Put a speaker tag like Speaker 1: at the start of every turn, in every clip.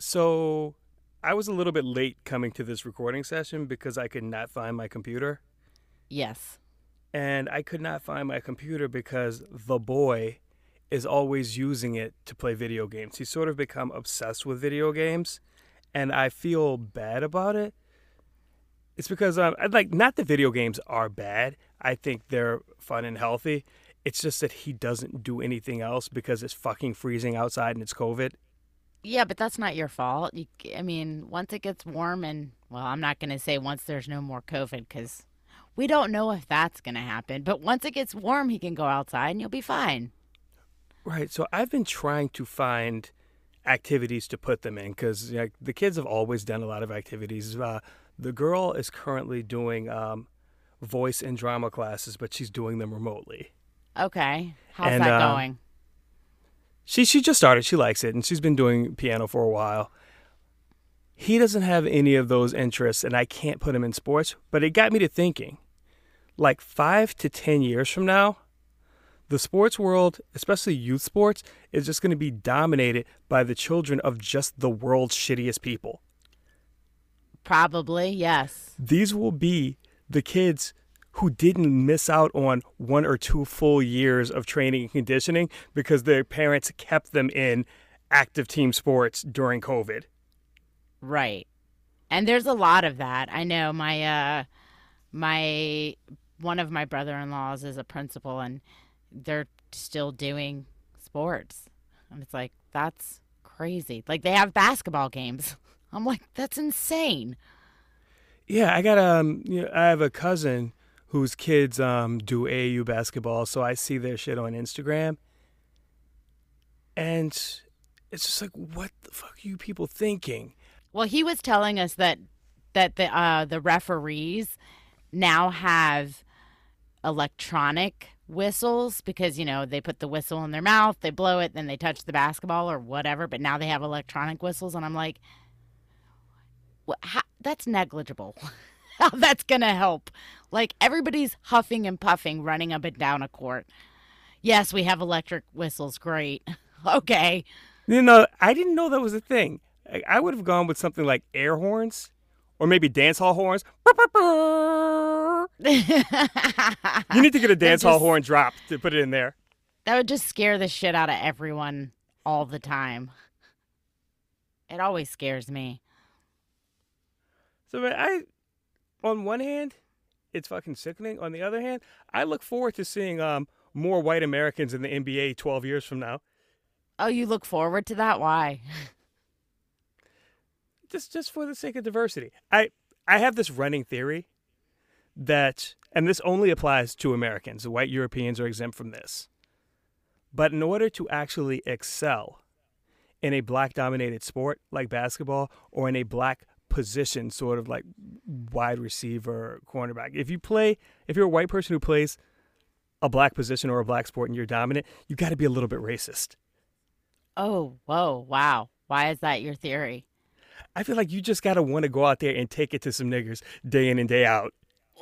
Speaker 1: So I was a little bit late coming to this recording session because I could not find my computer.
Speaker 2: Yes.
Speaker 1: And I could not find my computer because the boy is always using it to play video games. He's sort of become obsessed with video games, and I feel bad about it. It's because um, I like not the video games are bad. I think they're fun and healthy. It's just that he doesn't do anything else because it's fucking freezing outside and it's COVID.
Speaker 2: Yeah, but that's not your fault. You, I mean, once it gets warm and well, I'm not going to say once there's no more COVID because we don't know if that's going to happen. But once it gets warm, he can go outside and you'll be fine.
Speaker 1: Right. So I've been trying to find activities to put them in because you know, the kids have always done a lot of activities. Uh, the girl is currently doing um, voice and drama classes, but she's doing them remotely.
Speaker 2: Okay. How's
Speaker 1: And,
Speaker 2: that
Speaker 1: uh,
Speaker 2: going?
Speaker 1: She she just started. She likes it, and she's been doing piano for a while. He doesn't have any of those interests, and I can't put him in sports. But it got me to thinking, like five to ten years from now, the sports world, especially youth sports, is just going to be dominated by the children of just the world's shittiest people.
Speaker 2: Probably, yes.
Speaker 1: These will be the kids who didn't miss out on one or two full years of training and conditioning because their parents kept them in active team sports during COVID.
Speaker 2: Right. And there's a lot of that. I know my uh my one of my brother-in-laws is a principal and they're still doing sports. And it's like that's crazy. Like they have basketball games. I'm like that's insane.
Speaker 1: Yeah, I got um, you know, I have a cousin whose kids um do AAU basketball, so I see their shit on Instagram, and it's just like, what the fuck are you people thinking?
Speaker 2: Well, he was telling us that that the uh the referees now have electronic whistles because you know they put the whistle in their mouth, they blow it, then they touch the basketball or whatever. But now they have electronic whistles, and I'm like, what, how, that's negligible. How that's gonna help? Like everybody's huffing and puffing, running up and down a court. Yes, we have electric whistles. Great. Okay.
Speaker 1: You know, I didn't know that was a thing. I, I would have gone with something like air horns, or maybe dance hall horns. You need to get a dance hall horn drop to put it in there.
Speaker 2: That would just scare the shit out of everyone all the time. It always scares me.
Speaker 1: So I, on one hand, it's fucking sickening. On the other hand, I look forward to seeing um more white Americans in the NBA 12 years from now.
Speaker 2: Oh, you look forward to that? Why?
Speaker 1: Just just for the sake of diversity. I I have this running theory that and this only applies to Americans. White Europeans are exempt from this. But in order to actually excel in a black dominated sport like basketball or in a black position sort of like wide receiver cornerback if you play if you're a white person who plays a black position or a black sport and you're dominant you got to be a little bit racist
Speaker 2: Oh, whoa, wow. Why is that your theory?
Speaker 1: i feel like you just got to want to go out there and take it to some niggers day in and day out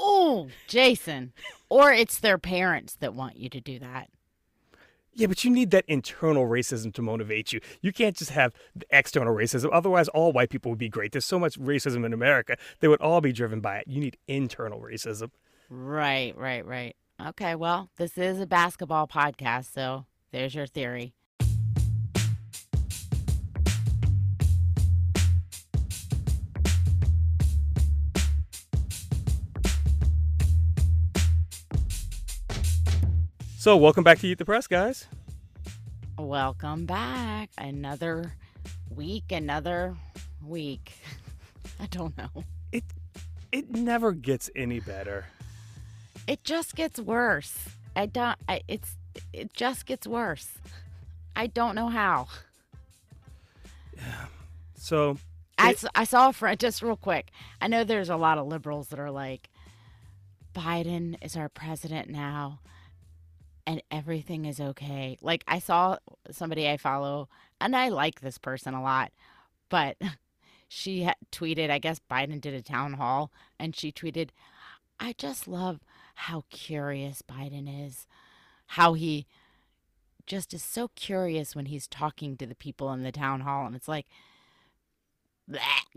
Speaker 2: Oh, Jason. Or it's their parents that want you to do that.
Speaker 1: Yeah but you need that internal racism to motivate you. You can't just have external racism. Otherwise all white people would be great. There's so much racism in america they would all be driven by it. You need internal racism.
Speaker 2: Right, right, right. Okay, well, this is a basketball podcast, so there's your theory.
Speaker 1: So welcome back to eat the press guys
Speaker 2: Welcome back. Another week, another week. I don't know.
Speaker 1: it it never gets any better
Speaker 2: It just gets worse. I don't I, it's it just gets worse. I don't know how. Yeah.
Speaker 1: So
Speaker 2: I,
Speaker 1: It-
Speaker 2: s- I saw a friend just real quick. I know there's a lot of liberals that are like Biden is our president now and everything is okay. Like I saw somebody I follow and I like this person a lot, but she tweeted, I guess Biden did a town hall and she tweeted, I just love how curious Biden is. How he just is so curious when he's talking to the people in the town hall and it's like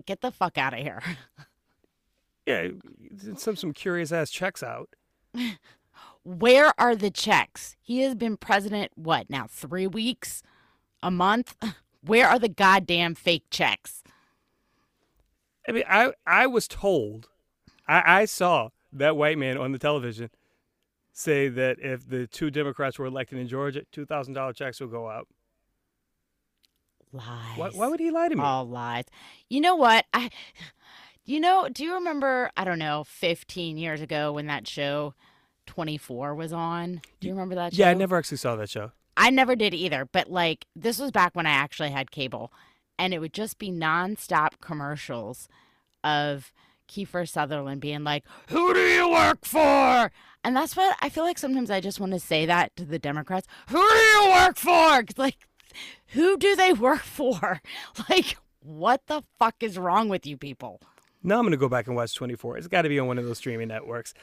Speaker 2: get the fuck out of here.
Speaker 1: Yeah, some some curious ass checks out.
Speaker 2: Where are the checks? He has been president, what, now three weeks? A month? Where are the goddamn fake checks?
Speaker 1: I mean, I I was told, I, I saw that white man on the television say that if the two Democrats were elected in Georgia, two thousand dollar checks would go out.
Speaker 2: Lies.
Speaker 1: Why, why would he lie to me?
Speaker 2: All lies. You know what? I you know, do you remember, I don't know, 15 years ago when that show 24 was on? Do you remember that show?
Speaker 1: yeah, I never actually saw that show.
Speaker 2: I never did either, but like this was back when I actually had cable and it would just be nonstop commercials of Kiefer Sutherland being like, "Who do you work for?" And that's what I feel like sometimes I just want to say that to the Democrats. Who do you work for? like who do they work for? Like what the fuck is wrong with you people?
Speaker 1: Now I'm gonna go back and watch 24. It's got to be on one of those streaming networks.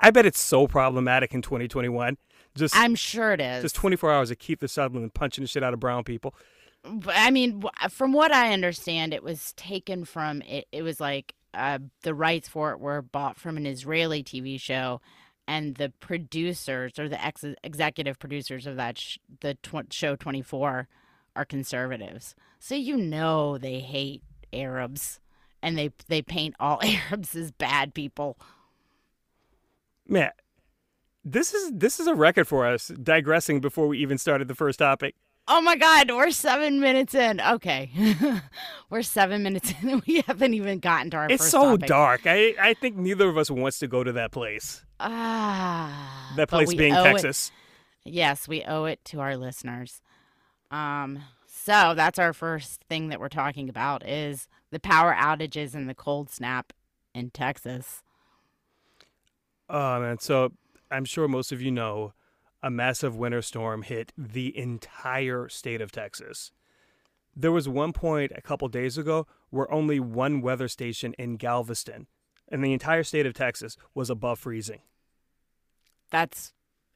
Speaker 1: I bet it's so problematic in 2021. Just
Speaker 2: I'm sure it is.
Speaker 1: just 24 hours of Kiefer Sutherland punching the shit out of brown people.
Speaker 2: I mean, from what I understand, it was taken from it. It was like uh, the rights for it were bought from an Israeli TV show, and the producers or the ex- executive producers of that sh- the tw- show Twenty Four are conservatives. So you know they hate Arabs, and they they paint all Arabs as bad people.
Speaker 1: Man, this is this is a record for us. Digressing before we even started the first topic.
Speaker 2: Oh my God, we're seven minutes in. Okay, we're seven minutes in, and we haven't even gotten to our.
Speaker 1: It's so
Speaker 2: topic.
Speaker 1: dark. I I think neither of us wants to go to that place.
Speaker 2: Ah,
Speaker 1: That place being
Speaker 2: owe it-
Speaker 1: Texas.
Speaker 2: yes, we owe it to our listeners. Um, so that's our first thing that we're talking about is the power outages and the cold snap in Texas.
Speaker 1: Oh man, so I'm sure most of you know a massive winter storm hit the entire state of Texas. There was one point a couple days ago where only one weather station in Galveston and the entire state of Texas was above freezing.
Speaker 2: That's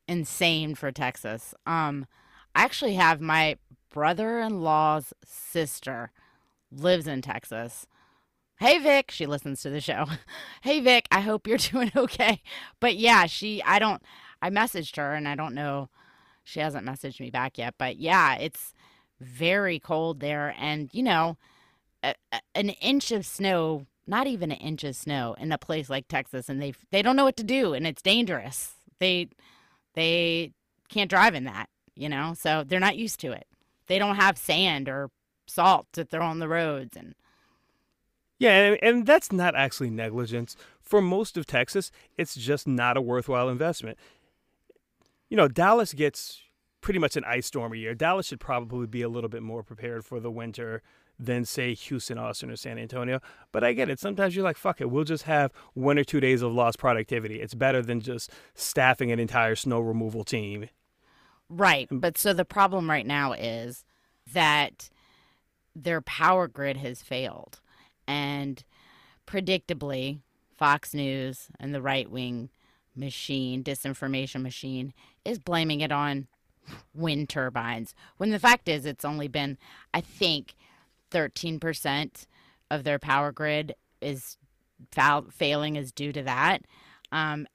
Speaker 2: insane for Texas. Um, I actually have my brother-in-law's sister lives in Texas. Hey Vic, she listens to the show. hey Vic, I hope you're doing okay. But yeah, she I don't I messaged her and I don't know she hasn't messaged me back yet, but yeah, it's very cold there and you know, a, a- an inch of snow, not even an inch of snow in a place like Texas and they they don't know what to do and it's dangerous. They they can't drive in that, you know? So they're not used to it. They don't have sand or salt to throw on the roads and
Speaker 1: Yeah, and, and that's not actually negligence. For most of Texas, it's just not a worthwhile investment. You know, Dallas gets pretty much an ice storm a year. Dallas should probably be a little bit more prepared for the winter than, say, Houston, Austin, or San Antonio. But I get it. Sometimes you're like, fuck it, we'll just have one or two days of lost productivity. It's better than just staffing an entire snow removal team.
Speaker 2: Right. But so the problem right now is that their power grid has failed. And predictably, Fox News and the right wing machine, disinformation machine, is blaming it on wind turbines. When the fact is, it's only been, I think, 13% of their power grid is failing is due to that. Um,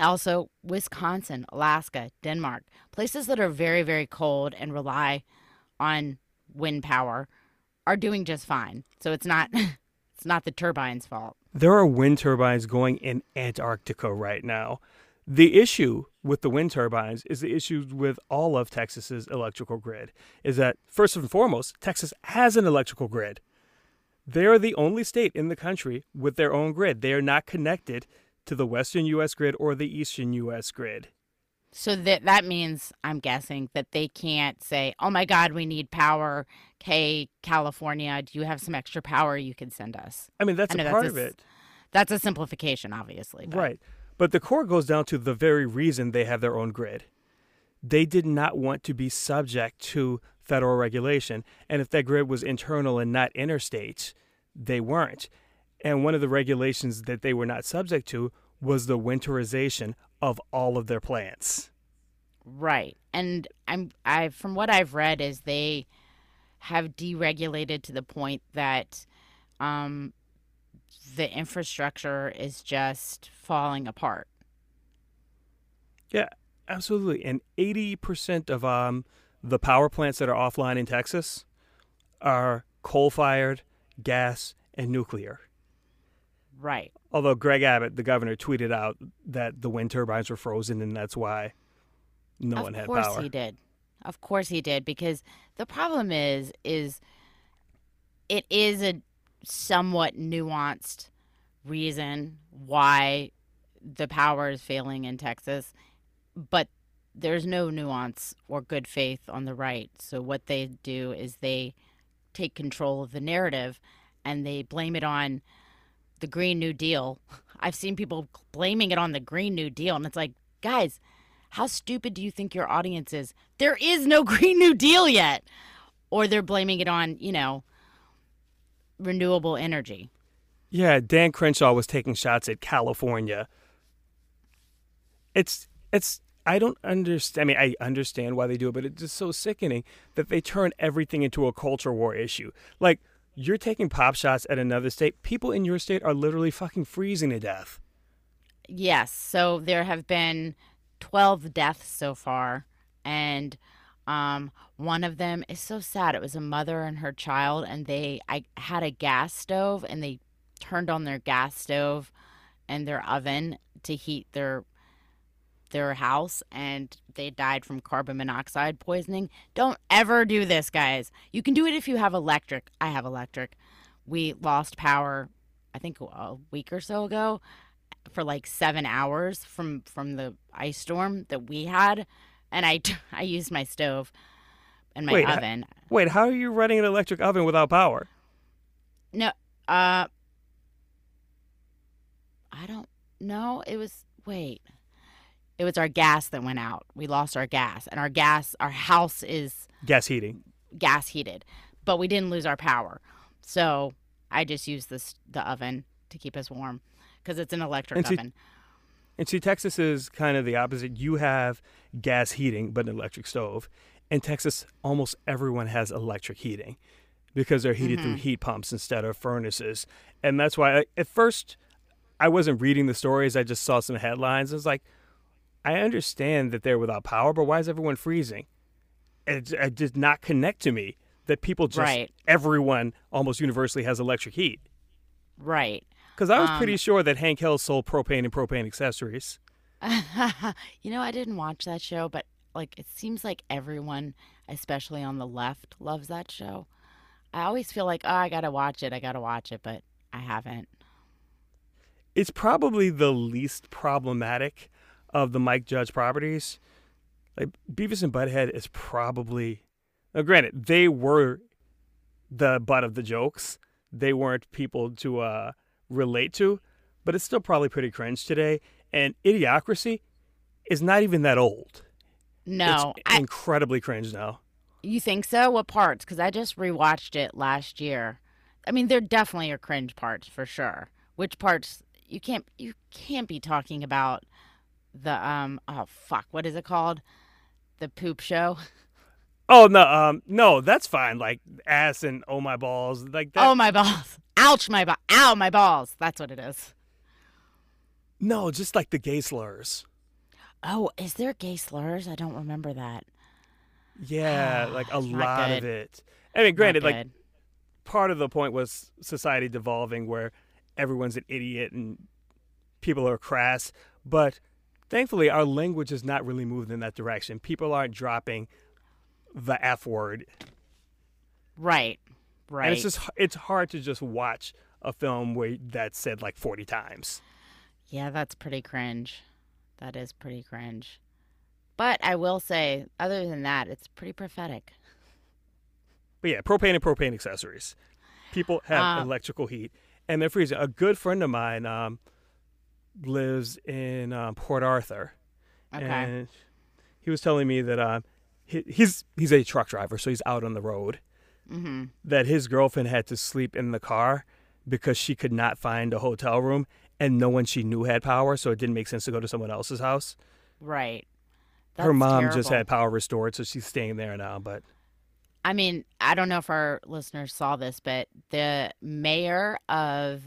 Speaker 2: also, Wisconsin, Alaska, Denmark, places that are very, very cold and rely on wind power are doing just fine. So it's not it's not the turbine's fault.
Speaker 1: There are wind turbines going in Antarctica right now. The issue with the wind turbines is the issue with all of Texas's electrical grid is that first and foremost, Texas has an electrical grid. They are the only state in the country with their own grid. They are not connected to the western US grid or the eastern US grid.
Speaker 2: So that that means I'm guessing that they can't say, "Oh my god, we need power. Hey, California, do you have some extra power you can send us?"
Speaker 1: I mean, that's
Speaker 2: I
Speaker 1: a
Speaker 2: that's
Speaker 1: part
Speaker 2: a
Speaker 1: of it.
Speaker 2: That's a simplification, obviously. but-
Speaker 1: Right. But the core goes down to the very reason they have their own grid. They did not want to be subject to federal regulation. And if that grid was internal and not interstate, they weren't. And one of the regulations that they were not subject to was the winterization of all of their plants.
Speaker 2: Right. And I'm I from what I've read is they have deregulated to the point that um, the infrastructure is just falling apart.
Speaker 1: Yeah, absolutely. And 80% of um, the power plants that are offline in Texas are coal fired, gas, and nuclear.
Speaker 2: Right.
Speaker 1: Although Greg Abbott, the governor, tweeted out that the wind turbines were frozen and that's why no
Speaker 2: of
Speaker 1: one had power.
Speaker 2: Of course he did. Of course he did because the problem is is it is a somewhat nuanced reason why the power is failing in Texas, but there's no nuance or good faith on the right. So what they do is they take control of the narrative and they blame it on the Green New Deal. I've seen people blaming it on the Green New Deal and it's like, guys, how stupid do you think your audience is? There is no Green New Deal yet. Or they're blaming it on, you know, renewable energy.
Speaker 1: Yeah, Dan Crenshaw was taking shots at California. It's it's I don't understand. I mean, I understand why they do it, but it's just so sickening that they turn everything into a culture war issue. Like you're taking pop shots at another state. People in your state are literally fucking freezing to death.
Speaker 2: Yes. So there have been 12 deaths so far. And um, one of them is so sad. It was a mother and her child, and they I had a gas stove, and they turned on their gas stove and their oven to heat their their house and they died from carbon monoxide poisoning. Don't ever do this, guys. You can do it if you have electric. I have electric. We lost power I think a week or so ago for like 7 hours from from the ice storm that we had and I I used my stove and my
Speaker 1: Wait,
Speaker 2: oven.
Speaker 1: Wait, how are you running an electric oven without power?
Speaker 2: No, uh, I don't know. It was wait. It was our gas that went out. We lost our gas, and our gas, our house is
Speaker 1: Gas heating.
Speaker 2: gas heated, but we didn't lose our power. So I just used this the oven to keep us warm because it's an electric
Speaker 1: And see-
Speaker 2: oven.
Speaker 1: And see, Texas is kind of the opposite. You have gas heating, but an electric stove. In Texas, almost everyone has electric heating because they're heated through mm-hmm. heat pumps instead of furnaces. And that's why, I, at first, I wasn't reading the stories. I just saw some headlines. I was like, I understand that they're without power, but why is everyone freezing? It, it did not connect to me that people just,
Speaker 2: Right.
Speaker 1: everyone almost universally has electric heat.
Speaker 2: Right.
Speaker 1: Because I was
Speaker 2: Um,
Speaker 1: pretty sure that Hank Hill sold propane and propane accessories.
Speaker 2: you know, I didn't watch that show, but like it seems like everyone, especially on the left, loves that show. I always feel like, oh, I gotta watch it, I gotta watch it, but I haven't.
Speaker 1: it's probably the least problematic of the Mike Judge properties. Like Beavis and Butthead is probably now granted, they were the butt of the jokes. They weren't people to uh, relate to, but it's still probably pretty cringe today. And Idiocracy is not even that old.
Speaker 2: No,
Speaker 1: it's
Speaker 2: I,
Speaker 1: incredibly cringe now.
Speaker 2: you think so? What parts? Because I just rewatched it last year. I mean, there definitely are cringe parts for sure. Which parts? You can't. You can't be talking about the um. Oh fuck! What is it called? The poop show.
Speaker 1: Oh no, um, no, that's fine. Like ass and oh my balls, like that.
Speaker 2: oh my balls! Ouch! My ba- Ow! My balls! That's what it is.
Speaker 1: no, just like the gay slurs.
Speaker 2: Oh, is there gay slurs? I don't remember that.
Speaker 1: Yeah, like a lot of it. I mean, granted, like part of the point was society devolving where everyone's an idiot and people are crass, but thankfully our language has not really moved in that direction. People aren't dropping the F word.
Speaker 2: right, right.
Speaker 1: And it's just it's hard to just watch a film where that's said like 40 times.
Speaker 2: Yeah, that's pretty cringe. That is pretty cringe. But I will say, other than that, it's pretty prophetic.
Speaker 1: But yeah, propane and propane accessories. People have
Speaker 2: Um,
Speaker 1: electrical heat and they're freezing. A good friend of mine um, lives in um, Port Arthur.
Speaker 2: Okay.
Speaker 1: And he was telling me that um, he, he's he's a truck driver, so he's out on the road.
Speaker 2: mm-hmm.
Speaker 1: That his girlfriend had to sleep in the car because she could not find a hotel room, and no one she knew had power, so it didn't make sense to go to someone else's house.
Speaker 2: Right.
Speaker 1: Her
Speaker 2: That's
Speaker 1: mom just had power restored, so she's staying there now. But
Speaker 2: I mean, I don't know if our listeners saw this, but the mayor of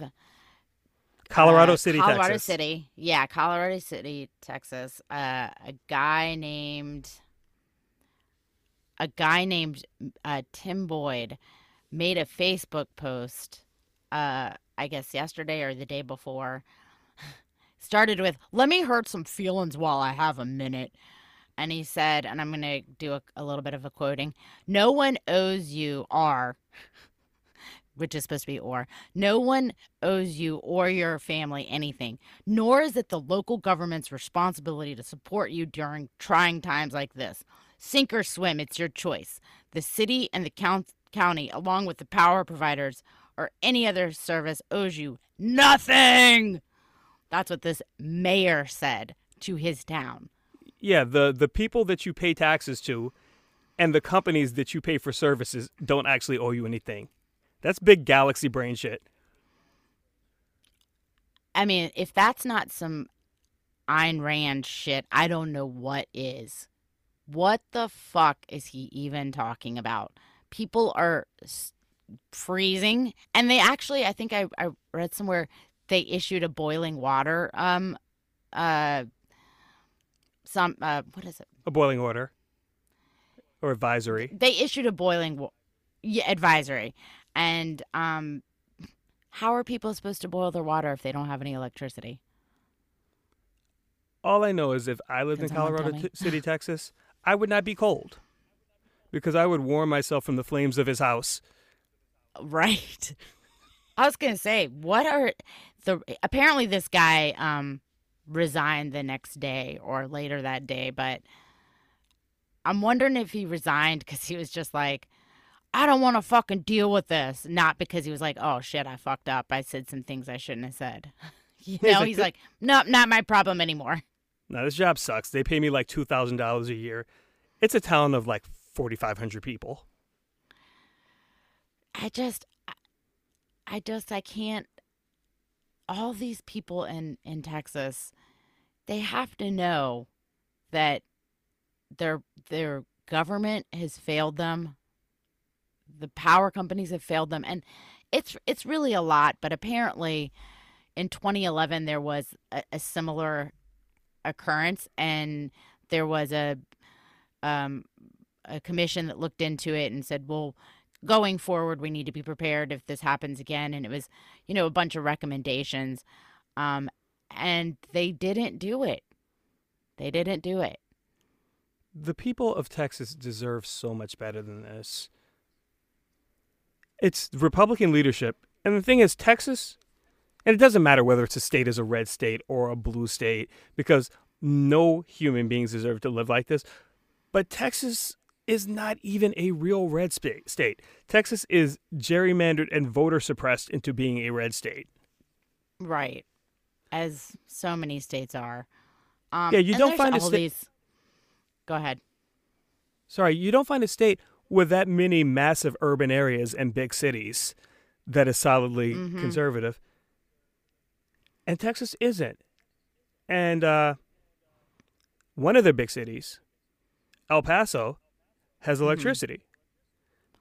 Speaker 1: Colorado
Speaker 2: uh,
Speaker 1: City,
Speaker 2: Colorado
Speaker 1: Texas.
Speaker 2: City, yeah, Colorado City, Texas. Uh, a guy named a guy named uh, Tim Boyd made a Facebook post. Uh, I guess yesterday or the day before. Started with, "Let me hurt some feelings while I have a minute." and he said, and I'm going to do a, a, little bit of a quoting No one owes you, or, which is supposed to be or, no one owes you or your family anything, nor is it the local government's responsibility to support you during trying times like this. Sink or swim, it's your choice. The city and the count- county, along with the power providers or any other service, owes you nothing. That's what this mayor said to his town
Speaker 1: yeah, the the people that you pay taxes to and the companies that you pay for services don't actually owe you anything. That's big galaxy brain shit.
Speaker 2: I mean, if that's not some Ayn Rand shit, I don't know what is. What the fuck is he even talking about? People are freezing, and they actually, I think I, I read somewhere they issued a boiling water um uh some uh, what is it?
Speaker 1: A boiling order or advisory.
Speaker 2: They issued a boiling yeah, advisory, and um, how are people supposed to boil their water if they don't have any electricity?
Speaker 1: All I know is if I lived in Colorado t- City, Texas, I would not be cold because I would warm myself from the flames of his house.
Speaker 2: Right. I was gonna say, what are the? Apparently, this guy um resigned the next day or later that day, but I'm wondering if he resigned because he was just like, I don't want to fucking deal with this. Not because he was like, oh shit, I fucked up. I said some things I shouldn't have said. You know, he's
Speaker 1: "Th-
Speaker 2: like, nope, not my problem anymore.
Speaker 1: Now this job sucks. They pay me like two thousand dollars a year. It's a town of like forty five hundred people.
Speaker 2: I just, I- I just, I can't. All these people in in Texas, they have to know that their their government has failed them. The power companies have failed them, and it's it's really a lot. But apparently, in 2011, there was a, a similar occurrence, and there was a um, a commission that looked into it and said, well, going forward, we need to be prepared if this happens again. And it was, you know, a bunch of recommendations. Um, and they didn't do it. They didn't do it.
Speaker 1: The people of Texas deserve so much better than this. It's Republican leadership. And the thing is, Texas, and it doesn't matter whether it's a state as a red state or a blue state, because no human beings deserve to live like this. But Texas is not even a real red state. Texas is gerrymandered and voter suppressed into being a red state.
Speaker 2: Right. As so many states are. Um,
Speaker 1: Yeah, you don't find a
Speaker 2: all
Speaker 1: sta-
Speaker 2: these. Go ahead.
Speaker 1: Sorry, you don't find a state with that many massive urban areas and big cities that is solidly
Speaker 2: Mhm.
Speaker 1: conservative. And Texas isn't. And uh, one of their big cities, El Paso, has electricity.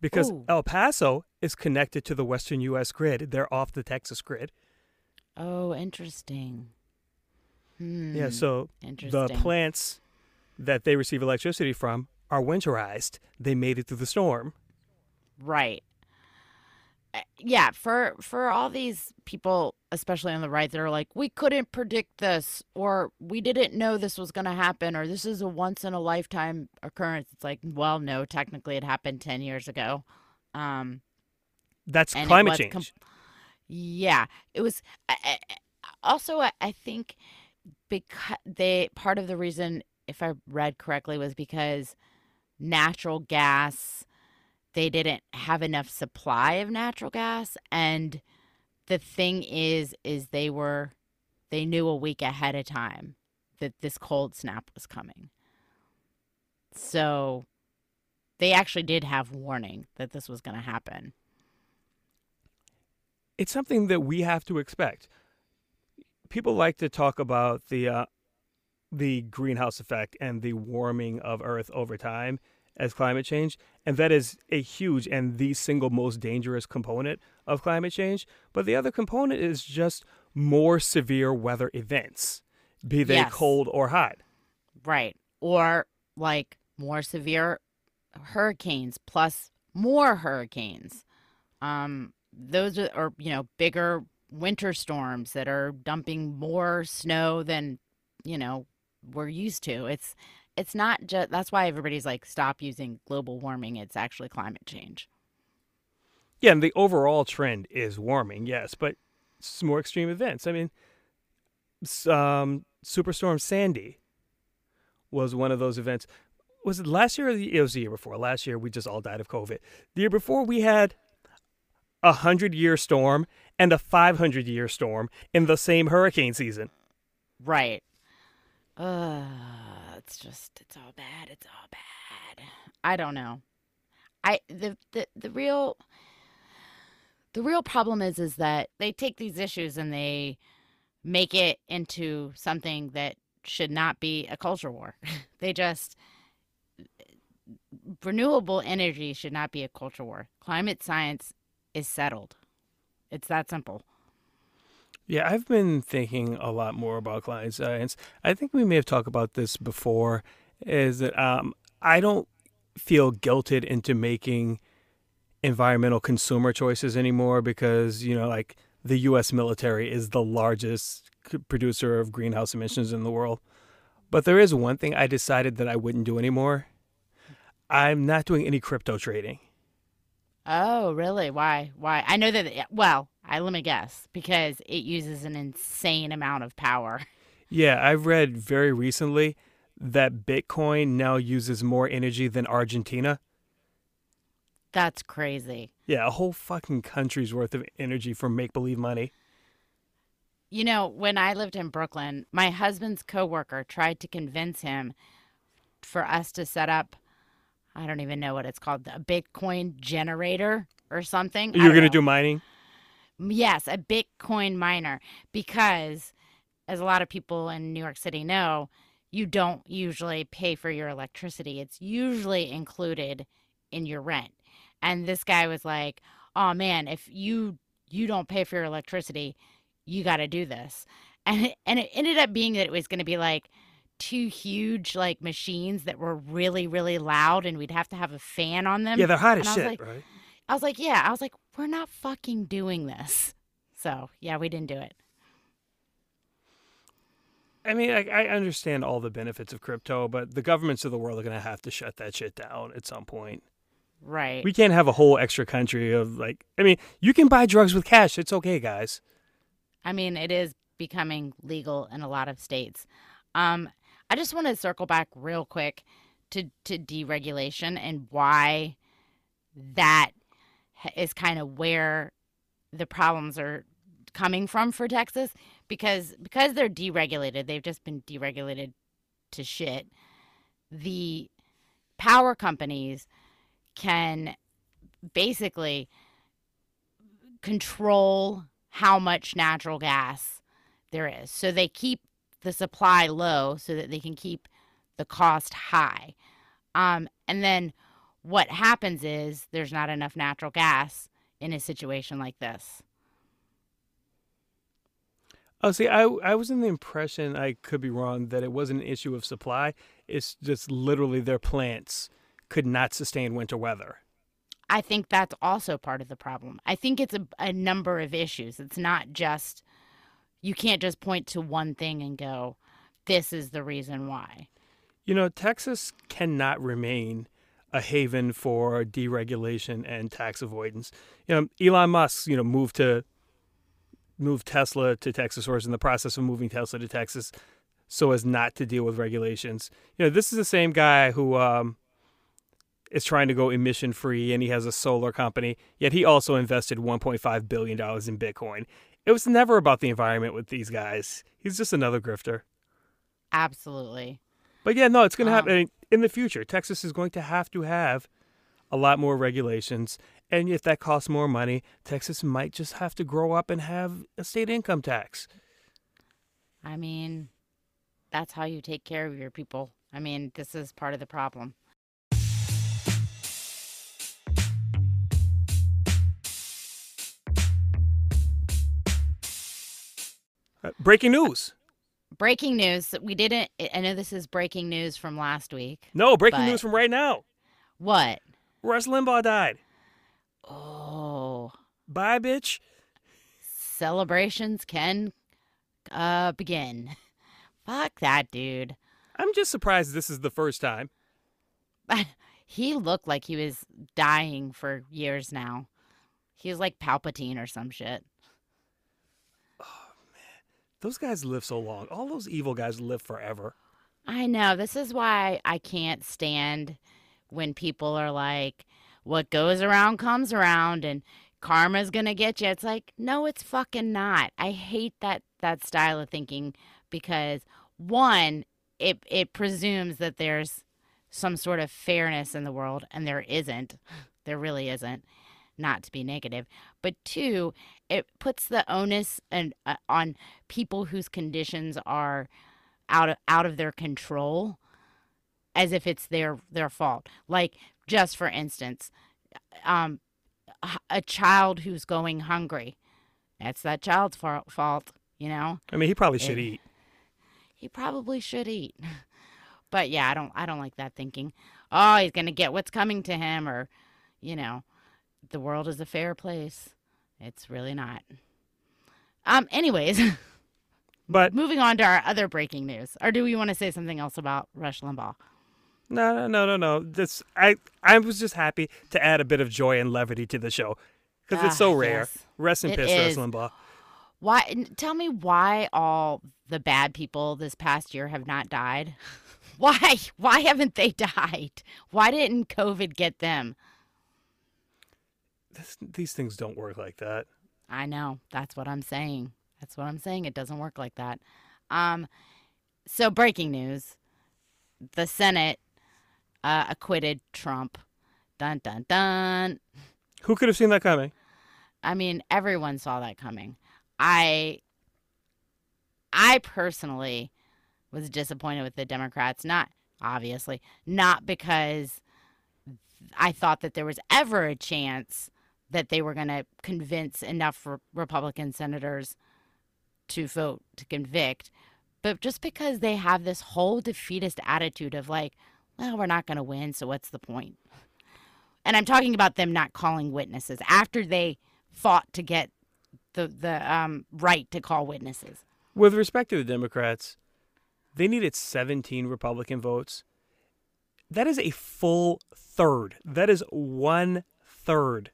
Speaker 1: Because
Speaker 2: Ooh.
Speaker 1: El Paso is connected to the western U.S. grid. They're off the Texas grid.
Speaker 2: Oh, interesting. Hmm.
Speaker 1: Yeah, so the plants that they receive electricity from are winterized. They made it through the storm.
Speaker 2: Right. Uh, Yeah, for for all these people, especially on the right, that are like, we couldn't predict this, or we didn't know this was going to happen, or this is a once in a lifetime occurrence. It's like, well, no, technically it happened ten years ago. Um,
Speaker 1: That's climate change.
Speaker 2: com- yeah, it was. I, I, I- also, I, I think because they part of the reason, if I read correctly, was because natural gas. They didn't have enough supply of natural gas. And the thing is is they were they knew a week ahead of time that this cold snap was coming. So they actually did have warning that this was going to happen.
Speaker 1: It's something that we have to expect. People like to talk about the uh, the greenhouse effect and the warming of Earth over time, as climate change, and that is a huge and the single most dangerous component of climate change. But the other component is just more severe weather events, be they
Speaker 2: Yes.
Speaker 1: cold or hot.
Speaker 2: Right. Or like more severe hurricanes plus more hurricanes. Um those are or you know bigger winter storms that are dumping more snow than you know we're used to. It's it's not just that's why everybody's like stop using global warming. It's actually climate change.
Speaker 1: Yeah, and the overall trend is warming, yes, but it's more extreme events. I mean, um, Superstorm Sandy was one of those events. Was it last year or the, it was the year before? Last year we just all died of COVID. The year before we had a hundred year storm and a five hundred year storm in the same hurricane season.
Speaker 2: Right. Uh, it's just it's all bad. It's all bad. I don't know. I the the the real the real problem is is that they take these issues and they make it into something that should not be a culture war. they just renewable energy should not be a culture war. Climate science is settled. It's that simple.
Speaker 1: Yeah, I've been thinking a lot more about climate science. I think we may have talked about this before. Is that um, I don't feel guilted into making environmental consumer choices anymore because you know, like the U.S. military is the largest producer of greenhouse emissions in the world. But there is one thing I decided that I wouldn't do anymore. I'm not doing any crypto trading.
Speaker 2: Oh, really? Why? Why? I know that. Well, I let me guess because it uses an insane amount of power.
Speaker 1: Yeah, I've read very recently that Bitcoin now uses more energy than Argentina.
Speaker 2: That's crazy.
Speaker 1: Yeah, a whole fucking country's worth of energy for make believe money.
Speaker 2: You know, when I lived in Brooklyn, my husband's coworker tried to convince him for us to set up. I don't even know what it's called, a Bitcoin generator or something.
Speaker 1: You're going to do mining?
Speaker 2: Yes, a Bitcoin miner because as a lot of people in New York City know, you don't usually pay for your electricity. It's usually included in your rent. And this guy was like, "Oh man, if you you don't pay for your electricity, you got to do this." And it, and it ended up being that it was going to be like two huge like machines that were really really loud and we'd have to have a fan on them.
Speaker 1: Yeah, they're hot as shit,
Speaker 2: like-
Speaker 1: right?
Speaker 2: I was like, yeah. I was like, we're not fucking doing this. So yeah, we didn't do it.
Speaker 1: I mean, I, I understand all the benefits of crypto, but the governments of the world are going to have to shut that shit down at some point.
Speaker 2: Right.
Speaker 1: We can't have a whole extra country of like, I mean, you can buy drugs with cash. It's okay, guys.
Speaker 2: I mean, it is becoming legal in a lot of states. Um, I just want to circle back real quick to to deregulation and why that ha- is kind of where the problems are coming from for Texas because because they're deregulated, they've just been deregulated to shit. The power companies can basically control how much natural gas there is. So they keep the supply low so that they can keep the cost high. Um, and then what happens is there's not enough natural gas in a situation like this.
Speaker 1: Oh, see, I I was in the impression I could be wrong that it wasn't an issue of supply. It's just literally their plants could not sustain winter weather.
Speaker 2: I think that's also part of the problem. I think it's a, a number of issues. It's not just, you can't just point to one thing and go, this is the reason why.
Speaker 1: You know, Texas cannot remain a haven for deregulation and tax avoidance. You know, Elon Musk, you know, moved to move Tesla to Texas or is in the process of moving Tesla to Texas so as not to deal with regulations. You know, this is the same guy who um, is trying to go emission free and he has a solar company, yet he also invested $1.5 billion in Bitcoin. It was never about the environment with these guys. He's just another grifter.
Speaker 2: Absolutely.
Speaker 1: But yeah, no, it's going to
Speaker 2: Um,
Speaker 1: happen in the future, Texas is going to have to have a lot more regulations. And if that costs more money, Texas might just have to grow up and have a state income tax.
Speaker 2: I mean, that's how you take care of your people. I mean, this is part of the problem.
Speaker 1: Uh, breaking news
Speaker 2: breaking news. We didn't. I know this is breaking news from last week.
Speaker 1: No, breaking news from right now.
Speaker 2: What?
Speaker 1: Rush Limbaugh died.
Speaker 2: Oh,
Speaker 1: Bye, bitch.
Speaker 2: celebrations can uh begin. Fuck that dude.
Speaker 1: I'm just surprised this is the first time.
Speaker 2: he looked like he was dying for years now. He was like Palpatine or some shit.
Speaker 1: Those guys live so long. All those evil guys live forever.
Speaker 2: I know. This is why I can't stand when people are like, what goes around comes around and karma's going to get you. It's like, no, it's fucking not. I hate that that style of thinking because one, it it presumes that there's some sort of fairness in the world and there isn't. There really isn't. Not to be negative, but two, it puts the onus and uh, on people whose conditions are out of out of their control as if it's their their fault like just for instance um a child who's going hungry that's that child's fa- fault you know
Speaker 1: I mean, he probably should
Speaker 2: Yeah.
Speaker 1: eat.
Speaker 2: he probably should eat but yeah i don't i don't like that thinking oh he's gonna get what's coming to him or you know the world is a fair place it's really not um anyways
Speaker 1: But
Speaker 2: moving on to our other breaking news or do we want to say something else about rush limbaugh
Speaker 1: no, no, no, no, no. This I I was just happy to add a bit of joy and levity to the show because it's
Speaker 2: Ah,
Speaker 1: so rare.
Speaker 2: yes.
Speaker 1: Rest in peace. Rush Limbaugh.
Speaker 2: Why? Tell me why all the bad people this past year have not died. Why? Why haven't they died? Why didn't COVID get them?
Speaker 1: This, these things don't work like that.
Speaker 2: I know. That's what I'm saying. That's what I'm saying. It doesn't work like that. Um, so breaking news: the Senate uh, acquitted Trump. Dun dun dun.
Speaker 1: Who could have seen that coming?
Speaker 2: I mean, everyone saw that coming. I I personally was disappointed with the Democrats, not obviously, not because I thought that there was ever a chance that they were going to convince enough re- Republican senators to vote to convict, but just because they have this whole defeatist attitude of like, well, we're not going to win, so what's the point? And I'm talking about them not calling witnesses after they fought to get the the um, right to call witnesses.
Speaker 1: With respect to the Democrats, they needed 17 Republican votes. That is a full third. That is one third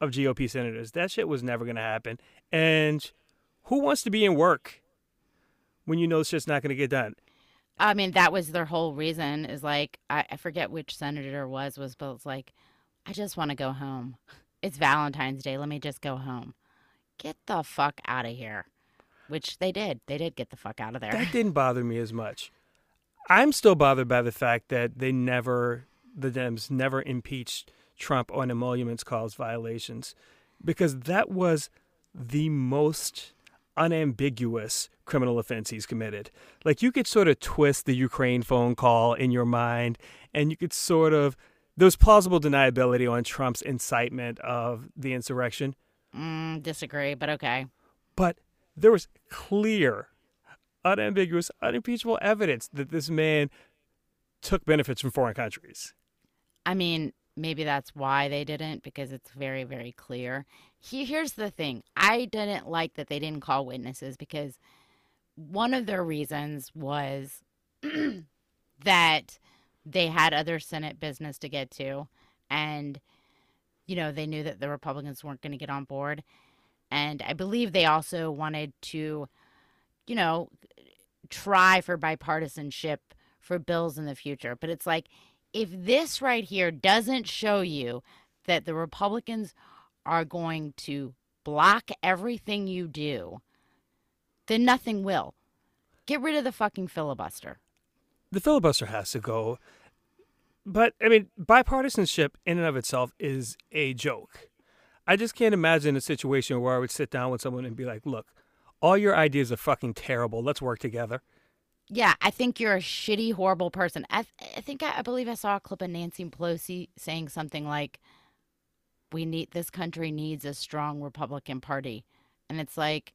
Speaker 1: of GOP senators. That shit was never going to happen. And who wants to be in work when you know it's just not going to get done?
Speaker 2: I mean, that was their whole reason. Is like I, I forget which senator was was, but it's like, I just want to go home. It's Valentine's Day. Let me just go home. Get the fuck out of here. Which they did. They did get the fuck out of there.
Speaker 1: That didn't bother me as much. I'm still bothered by the fact that they never, the Dems never impeached Trump on emoluments clause violations because that was the most unambiguous criminal offense he's committed. Like you could sort of twist the Ukraine phone call in your mind and you could sort of, there was plausible deniability on Trump's incitement of the insurrection,
Speaker 2: Mm, disagree, but okay.
Speaker 1: but there was clear, unambiguous, unimpeachable evidence that this man took benefits from foreign countries.
Speaker 2: I mean, maybe that's why they didn't because it's very, very clear. He, here's the thing I didn't like that they didn't call witnesses because one of their reasons was that they had other Senate business to get to. And, you know, they knew that the Republicans weren't going to get on board. And I believe they also wanted to, you know, try for bipartisanship for bills in the future. But it's like, if this right here doesn't show you that the Republicans are going to block everything you do, then nothing will. Get rid of the fucking filibuster.
Speaker 1: The filibuster has to go. But, I mean, bipartisanship in and of itself is a joke. I just can't imagine a situation where I would sit down with someone and be like, look, all your ideas are fucking terrible. Let's work together.
Speaker 2: Yeah, I think you're a shitty, horrible person. I, I think I, I believe I saw a clip of Nancy Pelosi saying something like, "We need this country needs a strong Republican Party," and it's like,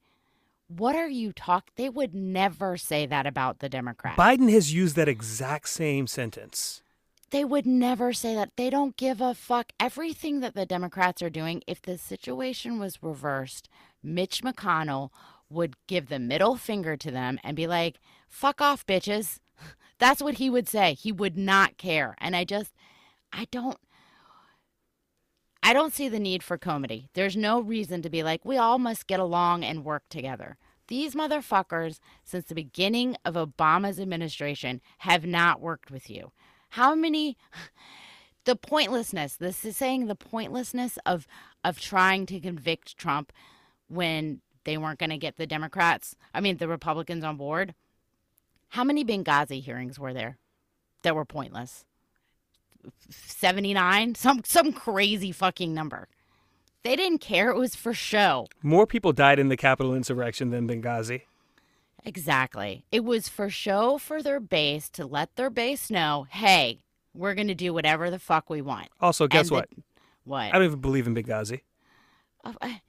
Speaker 2: What are you talking? They would never say that about the Democrats.
Speaker 1: Biden has used that exact same sentence.
Speaker 2: they would never say that. They don't give a fuck. Everything that the Democrats are doing, if the situation was reversed, Mitch McConnell would give the middle finger to them and be like, fuck off, bitches. That's what he would say. He would not care. And I just, I don't. I don't see the need for comedy. There's no reason to be like, we all must get along and work together. These motherfuckers, since the beginning of Obama's administration, have not worked with you. How many the pointlessness, this is saying the pointlessness of of trying to convict Trump when they weren't going to get the Democrats, I mean the Republicans on board. How many Benghazi hearings were there that were pointless? 79, some some crazy fucking number. They didn't care, it was for show.
Speaker 1: More people died in the Capitol insurrection than Benghazi.
Speaker 2: Exactly. It was for show for their base to let their base know, hey, we're going to do whatever the fuck we want.
Speaker 1: Also, guess
Speaker 2: And the-
Speaker 1: what?
Speaker 2: What?
Speaker 1: I don't even believe in Benghazi.
Speaker 2: Oh, I,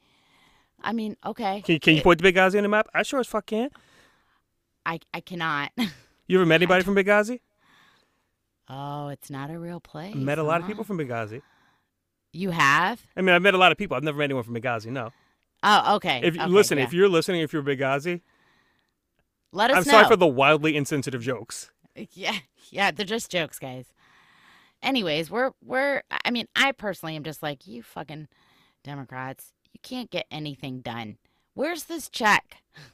Speaker 2: I mean, okay.
Speaker 1: Can, can you
Speaker 2: It-
Speaker 1: put Benghazi on the map? I sure as fuck can.
Speaker 2: I, I cannot.
Speaker 1: You ever met anybody from Benghazi?
Speaker 2: oh, it's not a real place.
Speaker 1: Met a lot of
Speaker 2: huh?
Speaker 1: people from Benghazi.
Speaker 2: You have?
Speaker 1: I mean, I've met a lot of people. I've never met anyone from Benghazi. No.
Speaker 2: Oh, okay.
Speaker 1: If
Speaker 2: okay,
Speaker 1: listen,
Speaker 2: yeah.
Speaker 1: if you're listening, if you're Benghazi,
Speaker 2: let us
Speaker 1: I'm
Speaker 2: know.
Speaker 1: sorry for the wildly insensitive jokes.
Speaker 2: Yeah, yeah, they're just jokes, guys. Anyways, we're we're. I mean, I personally am just like you, fucking Democrats. You can't get anything done. Where's this check?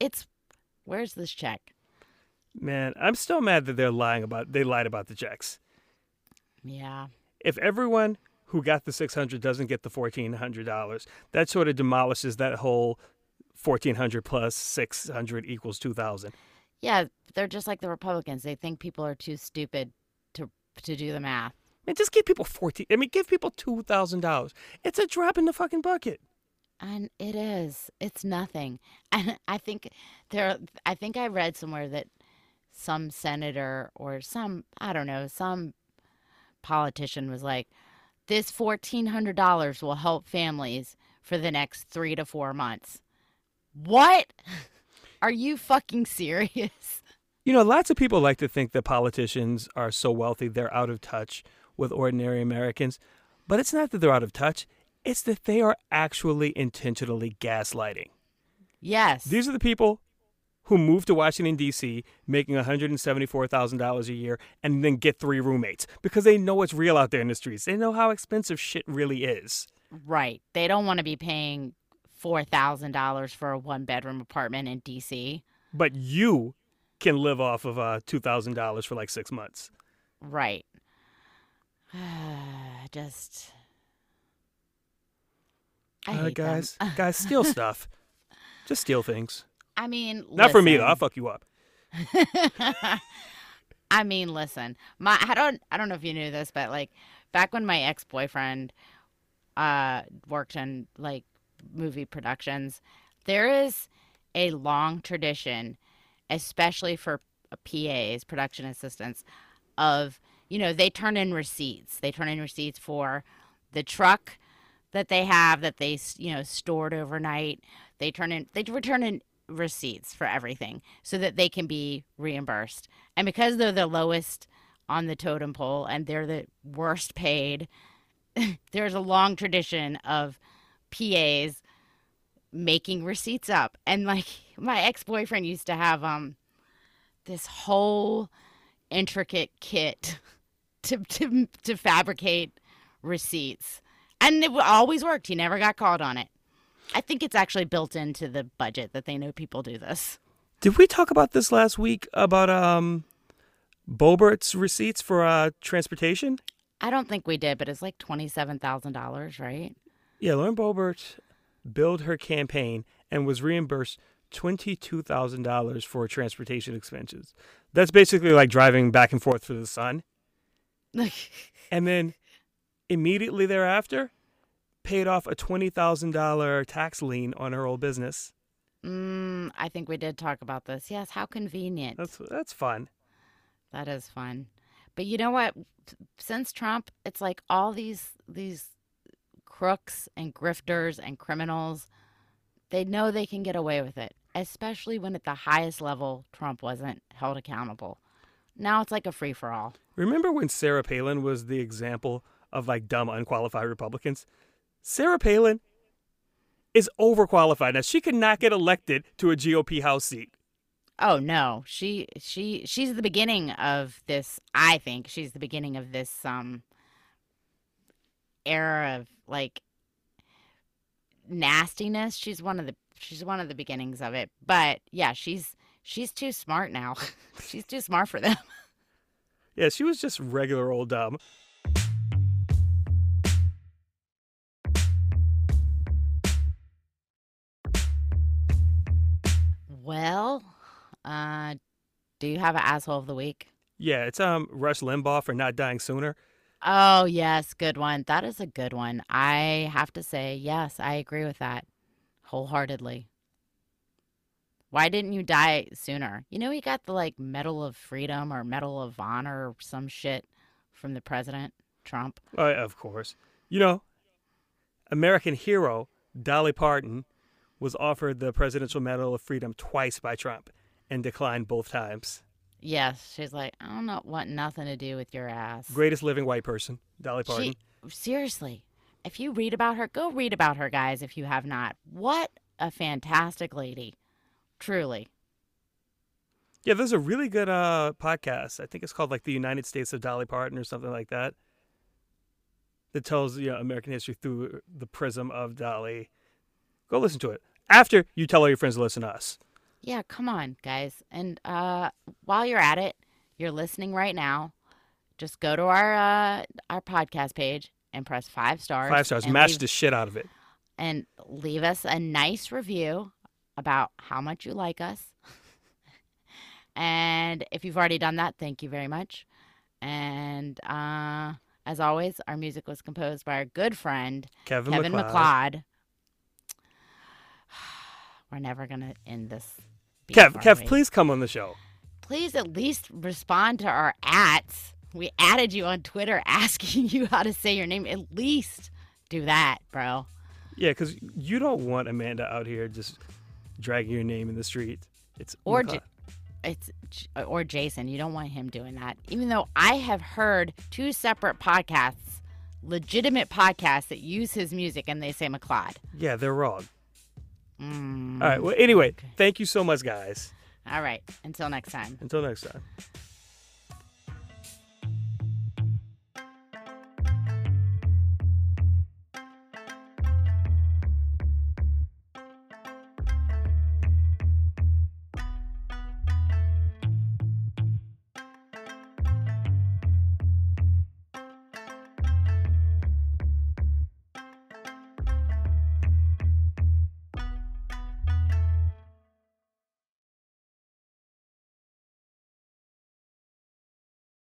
Speaker 2: It's where's this check?
Speaker 1: Man, I'm still mad that they're lying about they lied about the checks.
Speaker 2: Yeah,
Speaker 1: If everyone who got the 600 doesn't get the $1400, that sort of demolishes that whole 1400 plus 600 equals 2000.
Speaker 2: yeah. They're just like the Republicans. They think people are too stupid to to do the math.
Speaker 1: Man, just give people 14 I mean, give people $2,000. It's a drop in the fucking bucket.
Speaker 2: And it is. It's nothing. And I think there I think I read somewhere that some senator or some I don't know, some politician was like this $1400 will help families for the next 3 to 4 months. What? Are you fucking serious?
Speaker 1: You know, lots of people like to think that politicians are so wealthy they're out of touch with ordinary Americans. But it's not that they're out of touch, it's that they are actually intentionally gaslighting.
Speaker 2: Yes.
Speaker 1: These are the people who move to Washington, D.C., making $174,000 a year and then get three roommates because they know it's real out there in the streets. They know how expensive shit really is.
Speaker 2: right. They don't want to be paying $4,000 for a one bedroom apartment in DC.
Speaker 1: But you can live off of uh, $2,000 for like six months.
Speaker 2: Right. Just.
Speaker 1: Uh, guys, guys, steal stuff. Just steal things.
Speaker 2: I mean,
Speaker 1: Not for me though. I'll fuck you up.
Speaker 2: I mean, listen. My I don't I don't know if you knew this, but like back when my ex boyfriend uh worked in like movie productions, there is a long tradition, especially for PAs, production assistants, of you know they turn in receipts. They turn in receipts for the truck that they have that they you know stored overnight. They turn in they return in receipts for everything so that they can be reimbursed. And because they're the lowest on the totem pole and they're the worst paid, there's a long tradition of PAs making receipts up. And like my ex-boyfriend used to have um this whole intricate kit to to to fabricate receipts. And it always worked. He never got called on it. I think it's actually built into the budget that they know people do this.
Speaker 1: Did we talk about this last week about um, Boebert's receipts for uh, transportation?
Speaker 2: I don't think we did, but it's like twenty-seven thousand dollars, right?
Speaker 1: Yeah, Lauren Boebert billed her campaign and was reimbursed twenty-two thousand dollars for transportation expenses. That's basically like driving back and forth to the sun, and then immediately thereafter, paid off a twenty thousand dollar tax lien on her old business.
Speaker 2: mm, I think we did talk about this. Yes, how convenient.
Speaker 1: That's that's fun.
Speaker 2: That is fun. But you know what? Since Trump, it's like all these these crooks and grifters and criminals, they know they can get away with it. especially when at the highest level Trump wasn't held accountable. Now it's like a free for all.
Speaker 1: Remember when Sarah Palin was the example of like dumb, unqualified Republicans? Sarah Palin is overqualified. Now she could not get elected to a GOP House seat.
Speaker 2: Oh no, she she she's the beginning of this. I think she's the beginning of this um era of like nastiness. She's one of the she's one of the beginnings of it. But yeah, she's she's too smart now. she's too smart for them.
Speaker 1: Yeah, she was just regular old dumb.
Speaker 2: Well, uh, do you have an asshole of the week?
Speaker 1: Yeah, it's um Rush Limbaugh for not dying sooner.
Speaker 2: Oh, yes, good one. That is a good one. I have to say, yes, I agree with that wholeheartedly. Why didn't you die sooner? You know, he got the like Medal of Freedom or Medal of Honor or some shit from the president, Trump.
Speaker 1: Uh, of course. You know, American hero Dolly Parton was offered the Presidential Medal of Freedom twice by Trump and declined both times.
Speaker 2: Yes, she's like, I don't know, want nothing to do with your ass.
Speaker 1: Greatest living white person, Dolly Parton.
Speaker 2: She, seriously, if you read about her, go read about her, guys, if you have not. What a fantastic lady. Truly.
Speaker 1: Yeah, there's a really good uh, podcast. I think it's called like the United States of Dolly Parton or something like that. That tells you know American history through the prism of Dolly. Go listen to it after you tell all your friends to listen to us.
Speaker 2: Yeah, come on, guys. And uh, while you're at it, you're listening right now. Just go to our uh, our podcast page and press five stars.
Speaker 1: Five stars. Mash
Speaker 2: leave-
Speaker 1: the shit out of it.
Speaker 2: and leave us a nice review about how much you like us. and if you've already done that, thank you very much. And uh, as always, our music was composed by our good friend
Speaker 1: Kevin,
Speaker 2: Kevin
Speaker 1: MacLeod.
Speaker 2: MacLeod. We're never gonna end this.
Speaker 1: Kev, Kev, please come on the show.
Speaker 2: please at least respond to our ats. We added you on Twitter asking you how to say your name. At least do that, bro.
Speaker 1: Yeah, because you don't want Amanda out here just dragging your name in the street. It's
Speaker 2: Or J- it's or Jason. You don't want him doing that. Even though I have heard two separate podcasts, legitimate podcasts that use his music, and they say MacLeod.
Speaker 1: yeah, they're wrong.
Speaker 2: Mm.
Speaker 1: All right. Well, anyway, thank you so much, guys.
Speaker 2: All right. Until next time.
Speaker 1: Until next time.